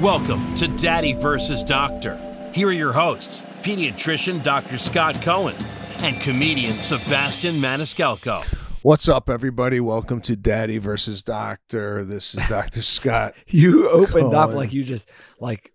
Welcome to Daddy versus Doctor. Here are your hosts, pediatrician Dr. Scott Cohen and comedian Sebastian Maniscalco. What's up, everybody? Welcome to Daddy versus Doctor. This is Dr. Scott. You opened up Cohen. like you just like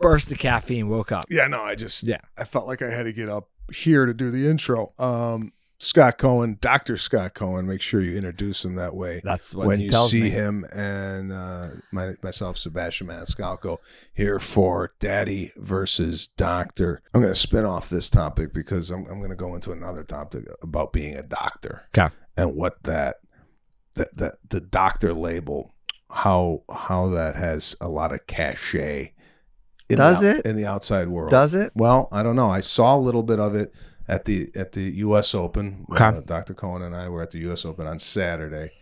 burst the caffeine, woke up. Yeah, no, I just Yeah. I felt like I had to get up here to do the intro. Um, Scott Cohen, Dr. Scott Cohen. Make sure you introduce him that way That's what when he you see me. him. And uh, my, myself, Sebastian Maniscalco, here for Daddy versus Doctor. I'm going to spin off this topic because I'm, I'm going to go into another topic about being a doctor. Okay. and what that that that the doctor label how how that has a lot of cachet Does the, it? in the outside world Does it? well i don't know i saw a little bit of it at the at the us open Okay. uh, dr cohen and i were at the us open on saturday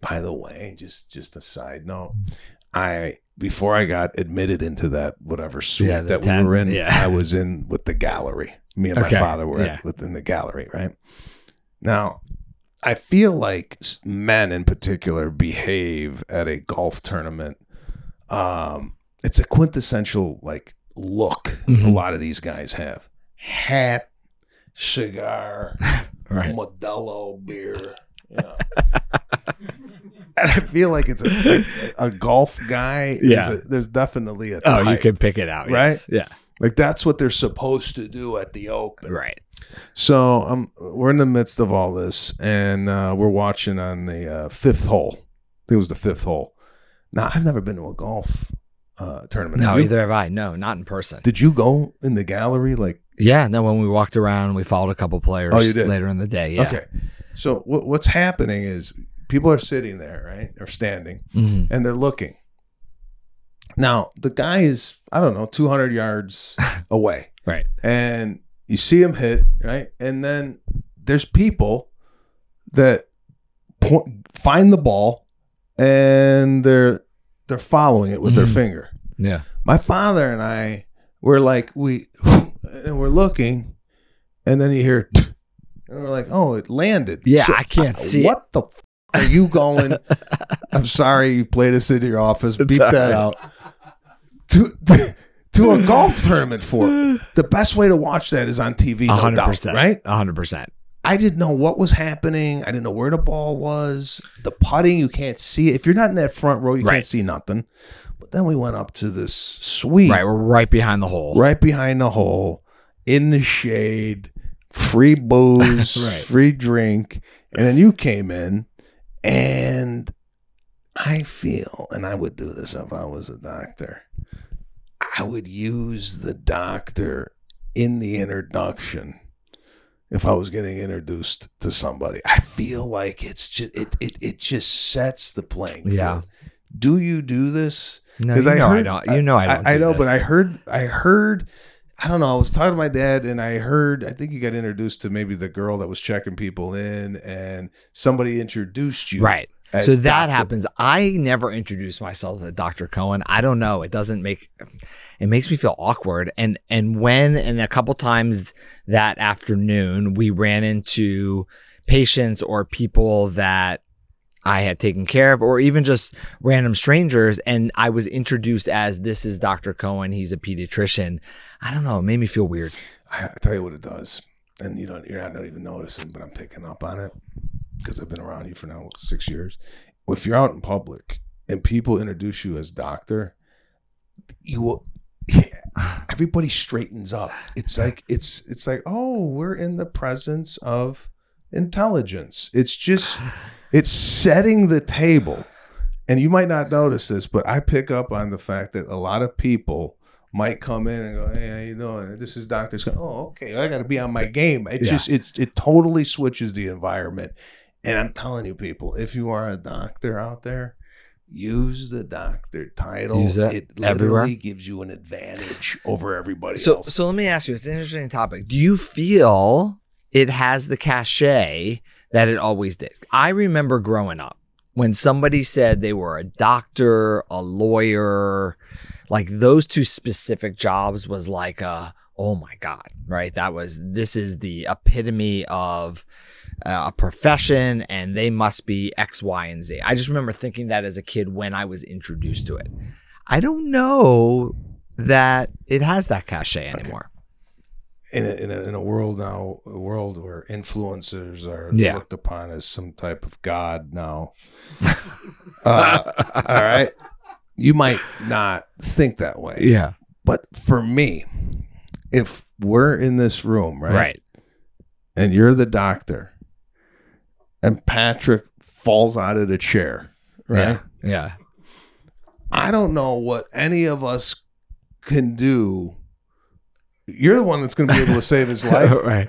by the way just just a side note i before i got admitted into that whatever suite Yeah, that 10, we were in yeah. i was in with the gallery me and Okay, my father were yeah. within the gallery right now I feel like men in particular behave at a golf tournament. Um, it's a quintessential like look a Mhm. lot of these guys have: hat, cigar, Right. Modelo beer. You know. and I feel like it's a, a, a golf guy. Yeah. There's, a- there's definitely a Oh, you can pick it out, yes. Yeah. like that's what they're supposed to do at the Open. Right. So um, we're in the midst of all this, and uh, we're watching on the uh, fifth hole. I think it was the fifth hole. Now I've never been to a golf uh, tournament. No, Have either have I. No, not in person. Did you go in the gallery? Like, Yeah, no, when we walked around, we followed a couple players Oh, you did? later in the day. Yeah. okay. So what, what's happening is people are sitting there, right, or standing, hmm and they're looking. Now the guy is I don't know 200 yards away. Right. and you see him hit right and then there's people that point, find the ball and they're they're following it with their Mhm. finger Yeah. my father and i were like we and we're looking and then you hear and we're like oh it landed Yeah, I can't uh, see it. what the f- are you going i'm sorry you played us into your office beep all that right. out to, to to a golf tournament for the best way to watch that is on TV, no hundred doubt, percent. right? A hundred percent. I didn't know what was happening. I didn't know where the ball was. The putting, you can't see it. If you're not in that front row, you Right. can't see nothing. But then we went up to this suite Right. We're right behind the hole. right behind the hole, in the shade, free booze, Right. free drink. And then you came in, and I feel, and I would do this if I was a doctor, I would use the doctor in the introduction if I was getting introduced to somebody. I feel like it's just it it, it just sets the playing field. Yeah. Do you do this? No, 'Cause you I know I don't. You know I don't. I, do know, this. but I heard, I heard, I don't know. I was talking to my dad, and I heard, I think you got introduced to maybe the girl that was checking people in, and somebody introduced you, Right. So that doctor. happens. I never introduced myself to Dr. Cohen. I don't know. It doesn't make it makes me feel awkward. And and when and a couple times that afternoon we ran into patients or people that I had taken care of, or even just random strangers, and I was introduced as this is Dr. Cohen. He's a pediatrician. I don't know. It made me feel weird. I, I tell you what it does, and you don't, you're not even noticing, but I'm picking up on it because I've been around you for now six years. If you're out in public and people introduce you as doctor, you will. everybody straightens up. It's like it's it's like oh, we're in the presence of intelligence. It's just it's setting the table. And you might not notice this, but I pick up on the fact that a lot of people might come in and go, "Hey, how you doing? This is Doctor Scott." Oh, okay. I got to be on my game. It Yeah. just it it totally switches the environment. And I'm telling you, people, if you are a doctor out there, use the doctor title. Use it it literally everywhere. gives you an advantage over everybody So, else. so let me ask you. It's an interesting topic. Do you feel it has the cachet that it always did? I remember growing up when somebody said they were a doctor, a lawyer, like those two specific jobs was like a oh my god, right? That was this is the epitome of uh, a profession and they must be X, Y, and Z. I just remember thinking that as a kid when I was introduced to it. I don't know that it has that cachet anymore. In a, in a, in a world now, a world where influencers are Yeah. looked upon as some type of god now. uh, all right, you might not think that way, Yeah. but for me, if we're in this room, right, Right. and you're the doctor, and Patrick falls out of the chair, right? Yeah. Yeah. I don't know what any of us can do. You're the one that's going to be able to save his life. right.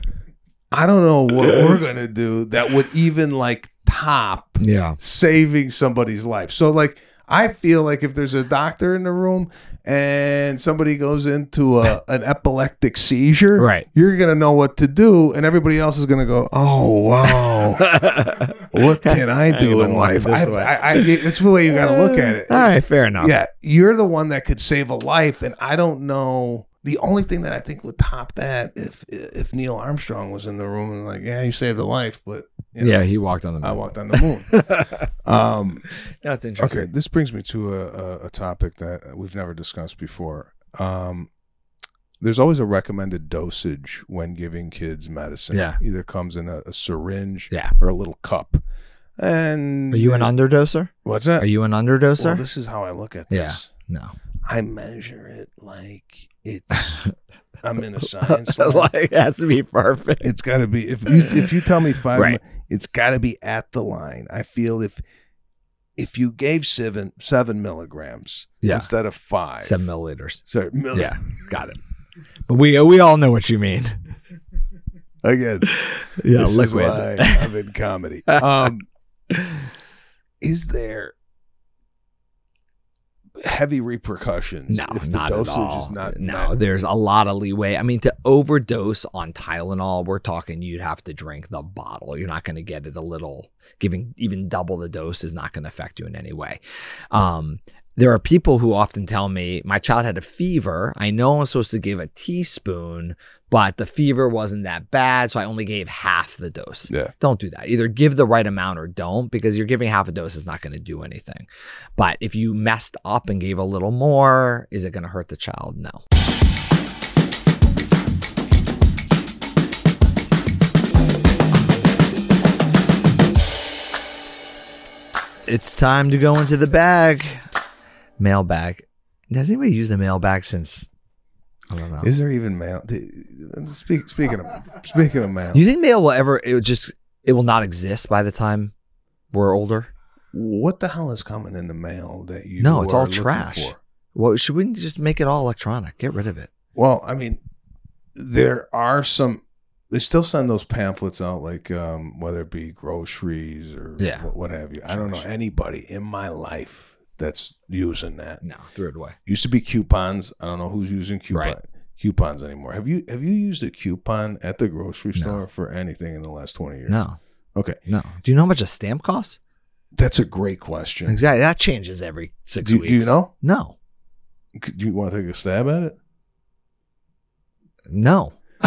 I don't know what we're going to do that would even like top Yeah. saving somebody's life. So, like, I feel like if there's a doctor in the room and somebody goes into a, an epileptic seizure, Right. you're going to know what to do, and everybody else is going to go, "Oh wow, what can I do gonna in life?" this I, way. I, I, that's the way you got to look at it. All right. Fair enough. Yeah, you're the one that could save a life, and I don't know. The only thing that I think would top that if if Neil Armstrong was in the room and like, yeah, you saved a life, but you know, Yeah. He walked on the moon. I walked on the moon. um, That's interesting. okay, this brings me to a, a, topic that we've never discussed before. Um, there's always a recommended dosage when giving kids medicine. Yeah. either comes in a, a syringe Yeah. or a little cup. And Are you an underdoser? what's that? Are you an underdoser? well, this is how I look at this. Yeah. this. no. I measure it like it's. I'm in a science lab. like it has to be perfect. It's got to be if you if you tell me five, Right. mi- it's got to be at the line. I feel if if you gave seven seven milligrams Yeah. instead of five, Seven milliliters. sorry, mil- Yeah. Got it. But we we all know what you mean. again, Yeah. this liquid. is why I'm in comedy. Um, is there heavy repercussions No, if the not dosage at all. is not no, met? there's a lot of leeway. I mean, to overdose on Tylenol, we're talking you'd have to drink the bottle. You're not going to get it a little. Giving even double the dose is not going to affect you in any way. Um, there are people who often tell me my child had a fever. I know I'm supposed to give a teaspoon, but the fever wasn't that bad, so I only gave half the dose. Yeah. Don't do that. Either give the right amount or don't, because you're giving half a dose is not going to do anything. But if you messed up and gave a little more, is it going to hurt the child? No. It's time to go into the bag. Mailbag. Has anybody used the mailbag since? I don't know. Is there even mail? Speak, speaking of speaking of mail, Do you think mail will ever? It will just. It will not exist by the time we're older. what the hell is coming in the mail that you? No, it's all trash. for? What should we just make it all electronic? Get rid of it. Well, I mean, there are some. They still send those pamphlets out, like um, whether it be groceries or Yeah. what, what have you. I don't know anybody in my life that's using that. No, threw it away. Used to be coupons. I don't know who's using coupon, Right. coupons anymore. Have you have you used a coupon at the grocery No. store for anything in the last twenty years? No, Okay, no. Do you know how much a stamp costs? that's a great question. Exactly. That changes every six Do, weeks. do you know? No, Do you want to take a stab at it? no.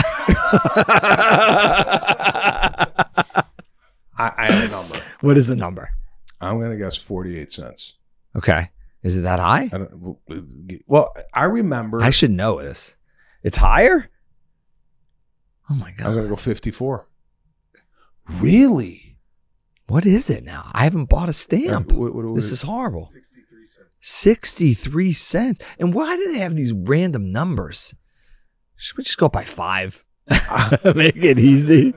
I, I have a number. what is the number? I'm gonna guess forty-eight cents. Okay. Is it that high? I don't. Well, I remember. I should know this. It's higher. Oh my god! I'm gonna go 54. Really? What is it now? I haven't bought a stamp. Uh, what- what- what this is- is horrible. 63 cents. And why do they have these random numbers? Should we just go by five? Make it easy.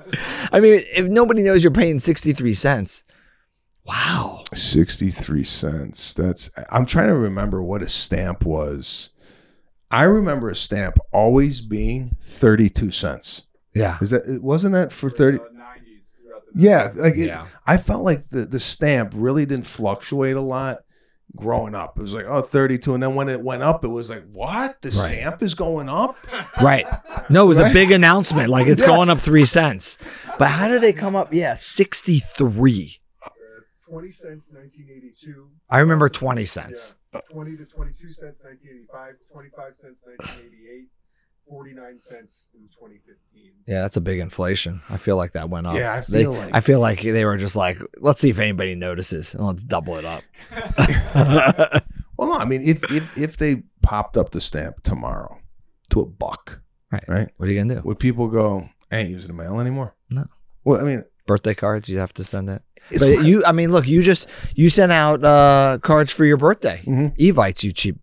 I mean, if nobody knows you're paying 63 cents, wow. 63 cents. That's. I'm trying to remember what a stamp was. I remember a stamp always being 32 cents. Yeah. Is that? Wasn't that for 30? Yeah, like it- Yeah. I felt like the the stamp really didn't fluctuate a lot growing up. It was like oh 32 and then when it went up it was like what? The Right. stamp is going up? Right. No, it was a big announcement. Like it's Yeah. going up three cents. But how did they come up? Yeah, 63. 20 cents 1982 I remember 20 cents. yeah. 20 to 22 cents 1985 25 cents 1988 49 cents in 2015 Yeah, that's a big inflation. I feel like that went up. Yeah, I They- feel like- I feel like they were just like, let's see if anybody notices and let's double it up. Well, Well, no, I mean, if if if they popped up the stamp tomorrow to a buck, Right. right, What are you gonna do? would people go, "I ain't using the mail anymore"? No. Well, I mean, Birthday cards, you have to send it. it's but you, I mean, look, you just you sent out uh, cards for your birthday. Mhm. Evites, you cheap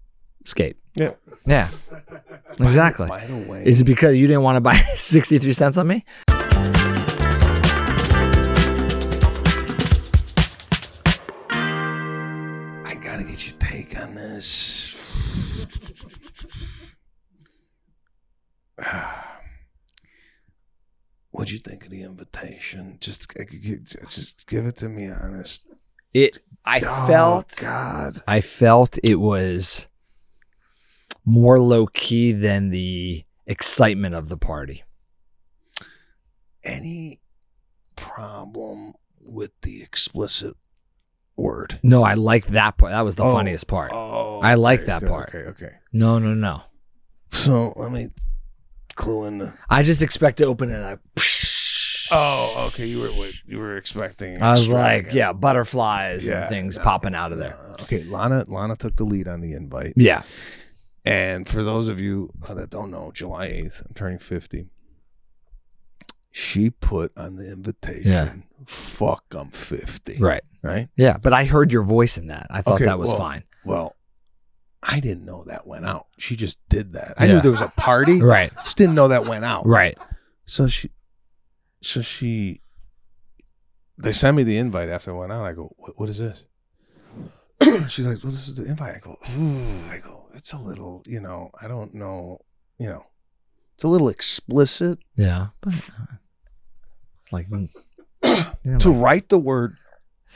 skate. yeah. Yeah, exactly. By the way, Is it because you didn't want to buy sixty three cents on me? I gotta get your take on this. What'd you think of the invitation? Just, uh, just give it to me, honest. It. I Oh, felt. God. I felt it was more low key than the excitement of the party. Any problem with the explicit word? No, I like that part. That was the Oh, funniest part. Oh, I like okay, that part. Okay, okay. No, no, no. So let me clue in. I just expect to open it up. Oh, okay. You were wait, you were expecting. I was extra- like, yeah, butterflies Yeah, and things no, popping out of there. no. Okay, Lana. Lana took the lead on the invite. Yeah. And for those of you uh, that don't know, July 8th, I'm turning 50. She put on the invitation, Yeah. fuck, I'm 50. Right. Right? Yeah. But I heard your voice in that. I thought Okay, that was well, fine. Well, I didn't know that went out. She just did that. I Yeah. knew there was a party. Right. Just didn't know that went out. Right. So she, so she, they sent me the invite after it went out. I go, what, what is this? She's like, well, this is the invite. I go, Ooh. I go, it's a little, you know, I don't know, you know, it's a little explicit Yeah. But it's like, you know, to write the word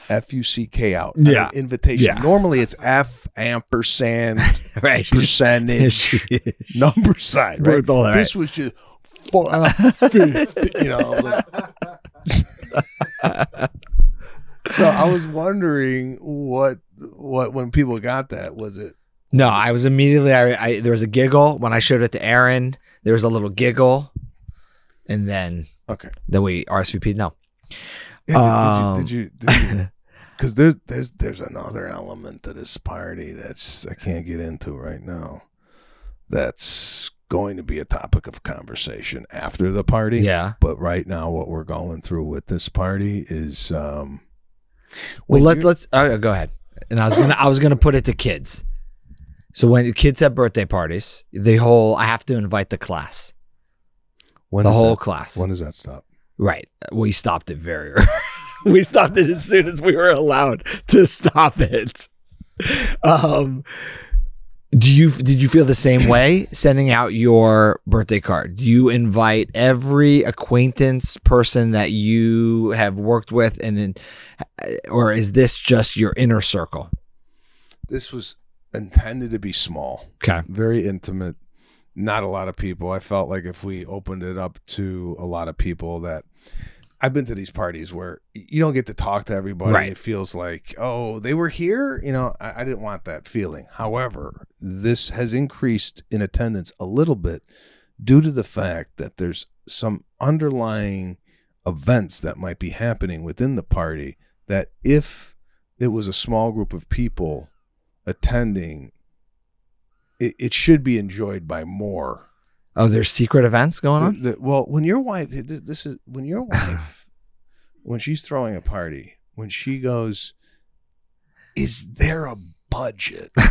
F U C K out. Yeah. an invitation. Yeah. Normally it's F ampersand right. percentage number sign. Right. That, This was just fuck 50. You know, I was like, so I was wondering what what when people got that was it No, I was immediately. I, I there was a giggle when I showed it to Aaron. There was a little giggle, and then okay then we RSVP'd. No, yeah, Um, did, you did you did you because there's there's there's another element to this party that's I can't get into right now that's going to be a topic of conversation after the party yeah. but right now what we're going through with this party is um Well, let's let's uh, go ahead. And I was gonna I was gonna put it to kids. So when kids have birthday parties, the whole I have to invite the class, when the whole that- class. when does that stop Right. We stopped it very early. we stopped it as soon as we were allowed to stop it. Um do you did you feel the same way sending out your birthday card? Do you invite every acquaintance person that you have worked with and in, or is this just your inner circle? this was intended to be small Okay. very intimate not a lot of people i felt like if we opened it up to a lot of people that i've been to these parties where you don't get to talk to everybody. Right. it feels like oh they were here? You know I, I didn't want that feeling. However this has increased in attendance a little bit due to the fact that there's some underlying events that might be happening within the party that if it was a small group of people attending it, it should be enjoyed by more Oh, there's secret events going on? The- the- well when your wife this, this is when your wife when she's throwing a party when she goes is there a budget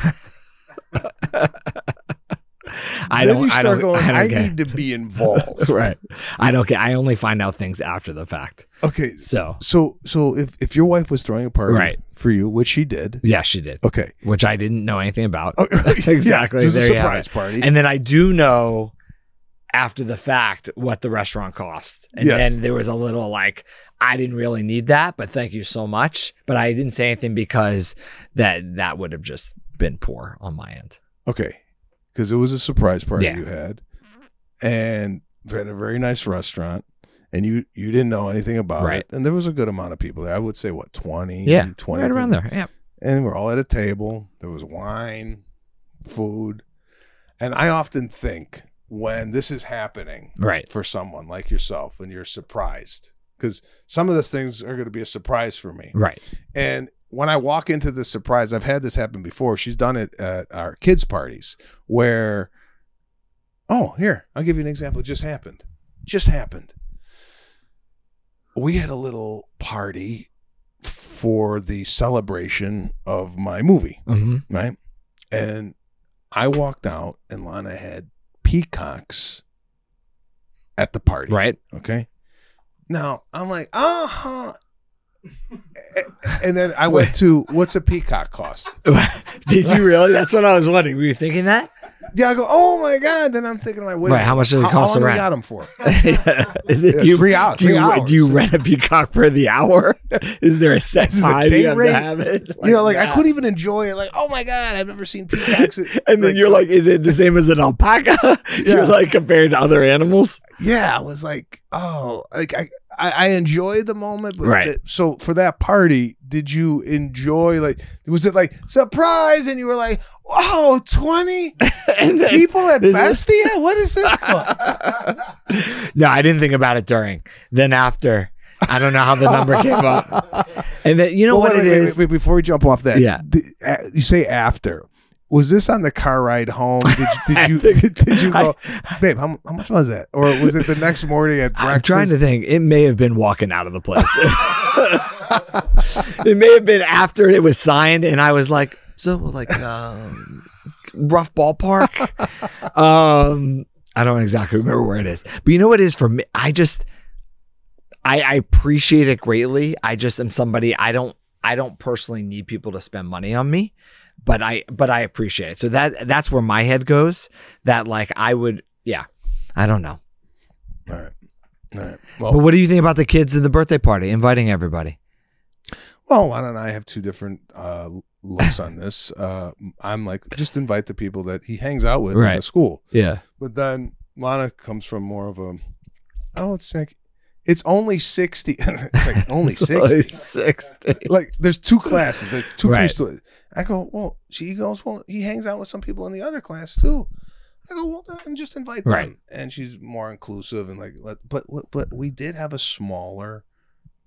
I then don't you I don't, going I, don't i, need to be involved right. I don't get I only find out things after the fact. okay So, so so if if your wife was throwing a party Right. for you which she did yeah, she did. okay which I didn't know anything about. Oh, yeah, exactly. it was a There have surprise party And then I do know after the fact what the restaurant cost. And Yes. then there was a little like, I didn't really need that, but thank you so much. But I didn't say anything because that that would have just been poor on my end. Okay. Because it was a surprise party Yeah. you had. And we had a very nice restaurant. And you you didn't know anything about Right. it. And there was a good amount of people there. I would say what, 20, Yeah. 20 right around people. there. Yeah. And we're all at a table. There was wine, food. And I often think when this is happening Right. for someone like yourself and you're surprised. Because some of those things are going to be a surprise for me. Right. And when I walk into the surprise, I've had this happen before. She's done it at our kids' parties where, oh, here, I'll give you an example. It just happened. Just happened. We had a little party for the celebration of my movie, hmm right? And I walked out, and Lana had peacocks at the party. Right. Okay. Now I'm like, uh huh. And then I went to what's a peacock cost? Did you really? That's what I was wondering. Were you thinking that? Yeah, I go, oh my god. Then I'm thinking, like, wait, Right, how much does it How- cost How to rent? got them for? Is it Yeah, you? three hours, Do you, hours. do you rent a peacock for the hour? Is there a set it a you have rate? to have it? you know, like I couldn't even enjoy it. Like, oh my god, I've never seen peacocks. And then you're like, is it the same as an alpaca? Yeah. You're like compared to other animals. yeah, I was like, oh, like I, I, I enjoyed the moment. But Right. th- so for that party, did you enjoy? Like, was it like surprise? And you were like, oh, 20 then- people at it- What is this called? no, I didn't think about it during. Then after, I don't know how the number came up. And then you know Well, what wait, it wait, is. wait, before we jump off that, Yeah. th- uh, you say after. Was this on the car ride home? Did you did you, did, did you go, babe? How, how much was that? Or was it the next morning at breakfast? I'm trying to think. It may have been walking out of the place. it may have been after it was signed, and I was like, so like um, rough ballpark. Um, I don't exactly remember where it is, but you know what it is for me. I just, I, I appreciate it greatly. I just am somebody I don't, I don't personally need people to spend money on me. But I, but I appreciate it. So that that's where my head goes. That like I would, yeah. I don't know. All right, all right. But Well, what do you think about the kids at the birthday party, inviting everybody? well, Lana and I have two different uh, looks on this. Uh, I'm like, just invite the people that he hangs out with in the school. Yeah. But then Lana comes from more of a, oh, it's like, it's only sixty. it's like only sixty. Sixty. like there's two classes. There's two Right. preschool. I go, well, she goes, well, he hangs out with some people in the other class too. I go, well, then just invite them. Right. And she's more inclusive and like, let, but but we did have a smaller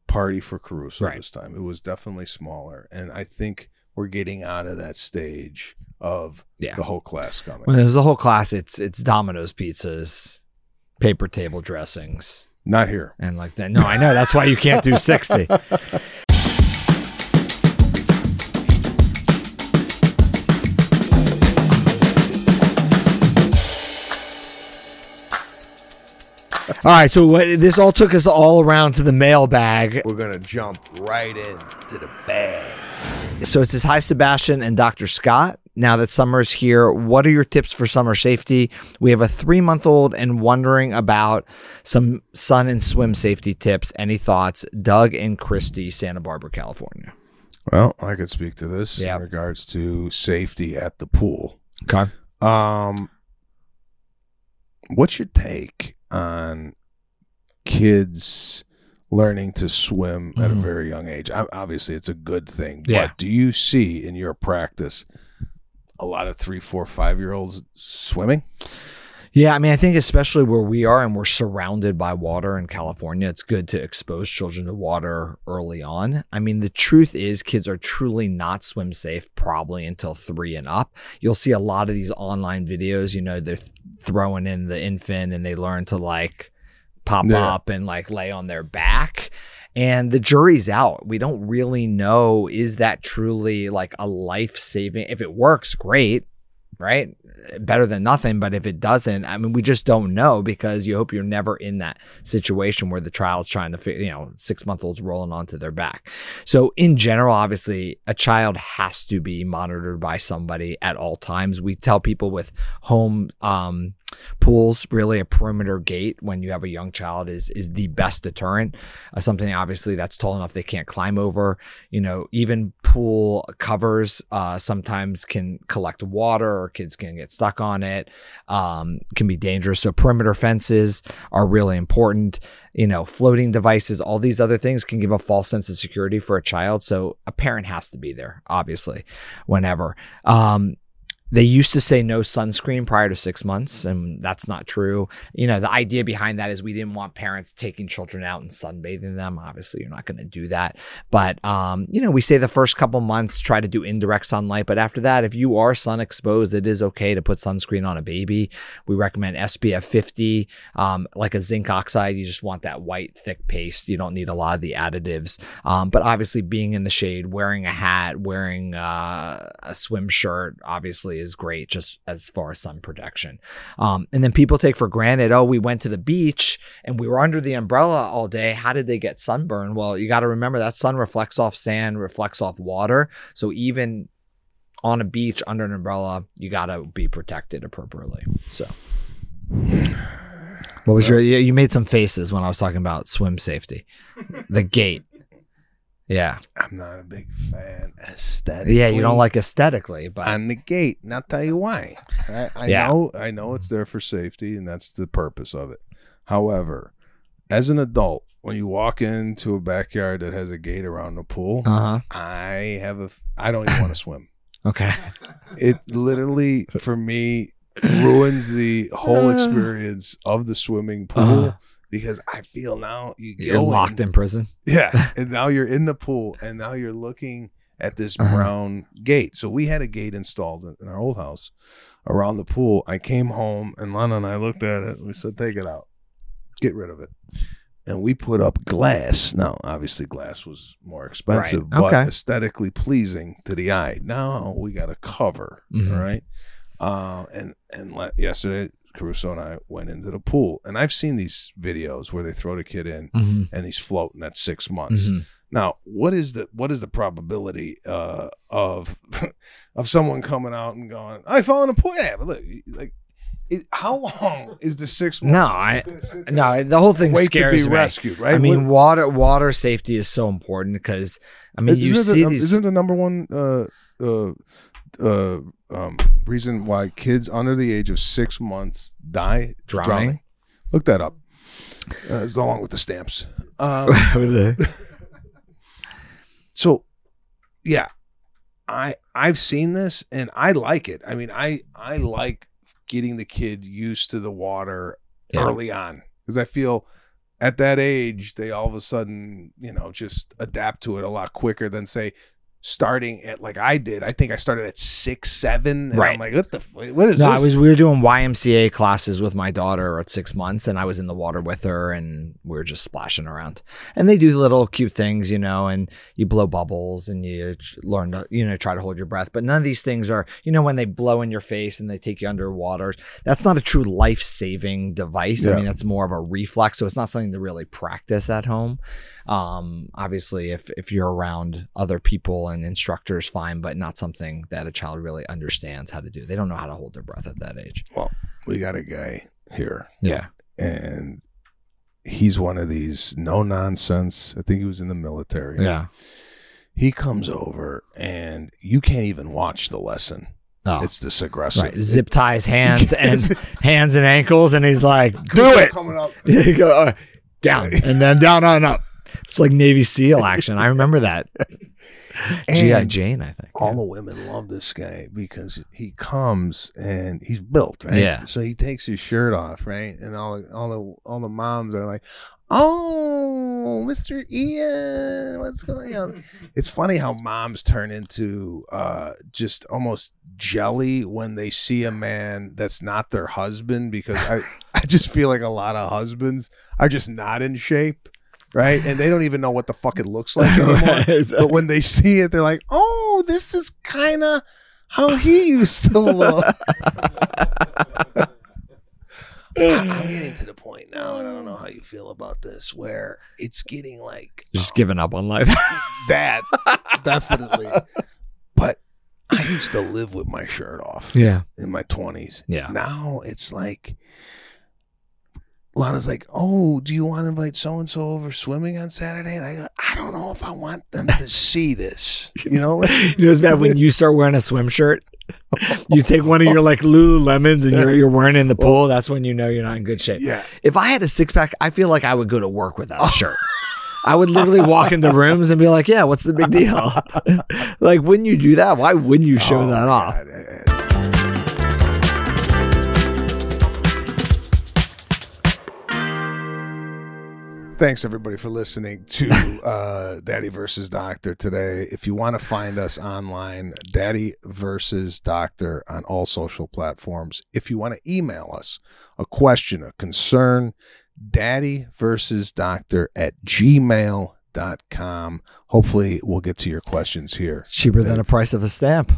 party for Caruso Right. this time. It was definitely smaller, and I think we're getting out of that stage of Yeah. the whole class coming. When there's a whole class, it's it's Domino's pizzas, paper table dressings, Not here. and like that. No, I know that's why you can't do sixty. All right, so this all took us all around to the mailbag. We're gonna jump right into the bag. So it says, Hi, Sebastian and Dr. Scott. Now that summer's here, what are your tips for summer safety? We have a three month old and wondering about some sun and swim safety tips. Any thoughts? Doug and Christy, Santa Barbara, California. Well, I could speak to this Yeah. in regards to safety at the pool. Okay. Um, what's your take on kids learning to swim at a Mhm. very young age? I, obviously, it's a good thing. Yeah. But do you see in your practice a lot of three, four, five year olds swimming? Yeah, I mean, I think especially where we are and we're surrounded by water in California, it's good to expose children to water early on. I mean, the truth is, kids are truly not swim safe probably until three and up. You'll see a lot of these online videos, you know, they're throwing in the infant and they learn to like pop Yeah. up and like lay on their back. And the jury's out. We don't really know is that truly like a life saving? If it works, great right? Better than nothing. But if it doesn't, I mean, we just don't know because you hope you're never in that situation where the child's trying to, you know, six month olds rolling onto their back. So in general, obviously, a child has to be monitored by somebody at all times. We tell people with home, um, pools really a perimeter gate when you have a young child is is the best deterrent. Uh, something obviously that's tall enough they can't climb over. You know even pool covers uh, sometimes can collect water or kids can get stuck on it um, can be dangerous. So perimeter fences are really important. You know floating devices all these other things can give a false sense of security for a child. So a parent has to be there obviously whenever. Um, they used to say no sunscreen prior to six months, and that's not true. You know, the idea behind that is we didn't want parents taking children out and sunbathing them. Obviously, you're not going to do that. But, um, you know, we say the first couple months, try to do indirect sunlight. But after that, if you are sun exposed, it is okay to put sunscreen on a baby. We recommend SPF 50, um, like a zinc oxide. You just want that white, thick paste. You don't need a lot of the additives. Um, but obviously, being in the shade, wearing a hat, wearing uh, a swim shirt, obviously is great just as far as sun protection. Um, and then people take for granted, oh, we went to the beach and we were under the umbrella all day. How did they get sunburn? Well, you got to remember that sun reflects off sand, reflects off water. So even on a beach under an umbrella, you got to be protected appropriately. So. What was your? You made some faces when I was talking about swim safety, the gate. Yeah, I'm not a big fan aesthetically. yeah. You don't like aesthetically, but on the gate. And I'll tell you why. I, I Yeah. know I know it's there for safety and that's the purpose of it. However, as an adult, when you walk into a backyard that has a gate around the pool, uh huh. I have a I don't even want to swim. Okay. It literally for me ruins the whole experience of the swimming pool Uh-huh. Because I feel now you You're locked in prison. Yeah. And now you're in the pool and now you're looking at this Uh-huh. brown gate. So we had a gate installed in- our old house around the pool. I came home and Lana and I looked at it. We said, take it out, get rid of it. And we put up glass. Now, obviously, glass was more expensive, Right. but Okay. aesthetically pleasing to the eye. Now we got a cover, Mhm. all right? Uh, and and yesterday, Caruso and I went into the pool, and I've seen these videos where they throw the kid in Mm-hmm. and he's floating at six months. Now, what is the what is the probability uh, of of someone coming out and going, "I fell in a pool"? Yeah, but look, like, it, how long is the six? No, I no. The whole thing wait to be me. rescued, right? I mean, What- water water safety is so important because I mean you isn't see the, these. isn't the number one uh, uh, uh, um, reason why kids under the age of six months die Drowning? Look that up. Uh, it's along with the stamps. Um, so yeah i i've seen this and i like it i mean i i like getting the kid used to the water Yeah. early on because i feel at that age they all of a sudden you know just adapt to it a lot quicker than say starting at like i did i think i started at six seven and Right. i'm like what the f- what is no, this I was. We were doing YMCA classes with my daughter at six months, and I was in the water with her, and we were just splashing around. And they do little cute things, you know, and you blow bubbles, and you learn to, you know, try to hold your breath. But none of these things are, you know, when they blow in your face and they take you underwater. That's not a true life saving device. I mean, that's more of a reflex, so it's not something to really practice at home. Um, obviously, if if you're around other people and instructors, fine, but not something that a child really understands how to do. They don't know how to hold their breath at that age. well we got a guy here Yeah. and he's one of these no nonsense i think he was in the military Yeah. he comes over and you can't even watch the lesson Oh. it's this aggressive right. Zip ties hands and hands and ankles, and he's like, "Do it." coming up go uh, down and then down on up. It's like Navy SEAL action. I remember that. GI Jane, I think. all the women love this guy because he comes and he's built right Yeah. so he takes his shirt off right and all the, all the all the moms are like oh mr ian what's going on it's funny how moms turn into uh just almost jelly when they see a man that's not their husband because i i just feel like a lot of husbands are just not in shape right and they don't even know what the fuck it looks like anymore Right. but when they see it, they're like, "Oh, this is kind of how he used to look." I'm getting to the point now, and I don't know how you feel about this, where it's getting like Just oh, giving up on life. that, definitely. But I used to live with my shirt off yeah. in my 20s. Yeah. Now it's like Lana's like, "Oh, do you want to invite so and so over swimming on Saturday?" And I go, "I don't know if I want them to see this." You know, like, You know, it's bad when you start wearing a swim shirt. You take one of your like Lululemons and you're, you're wearing in the pool. That's when you know you're not in good shape. yeah. If I had a six pack, I feel like I would go to work without a shirt. I would literally walk into rooms and be like, "Yeah, what's the big deal?" like, wouldn't you do that? Why wouldn't you show Oh, that off? God. Thanks everybody for listening to uh, Daddy versus Doctor today. If you want to find us online, Daddy versus Doctor on all social platforms. If you want to email us a question, a concern, Daddy versus Doctor at gmail.com. Hopefully, we'll get to your questions here. It's cheaper than a price of a stamp.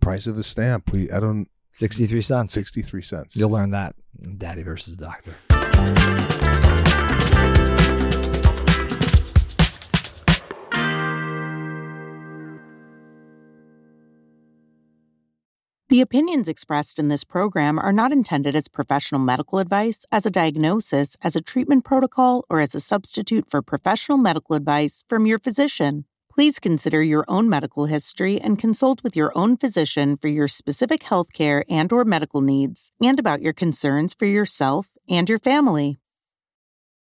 Price of a stamp. We I don't 63 cents. 63 cents. You'll learn that. Daddy versus Doctor. The opinions expressed in this program are not intended as professional medical advice, as a diagnosis, as a treatment protocol, or as a substitute for professional medical advice from your physician. Please consider your own medical history and consult with your own physician for your specific healthcare and or medical needs and about your concerns for yourself and your family.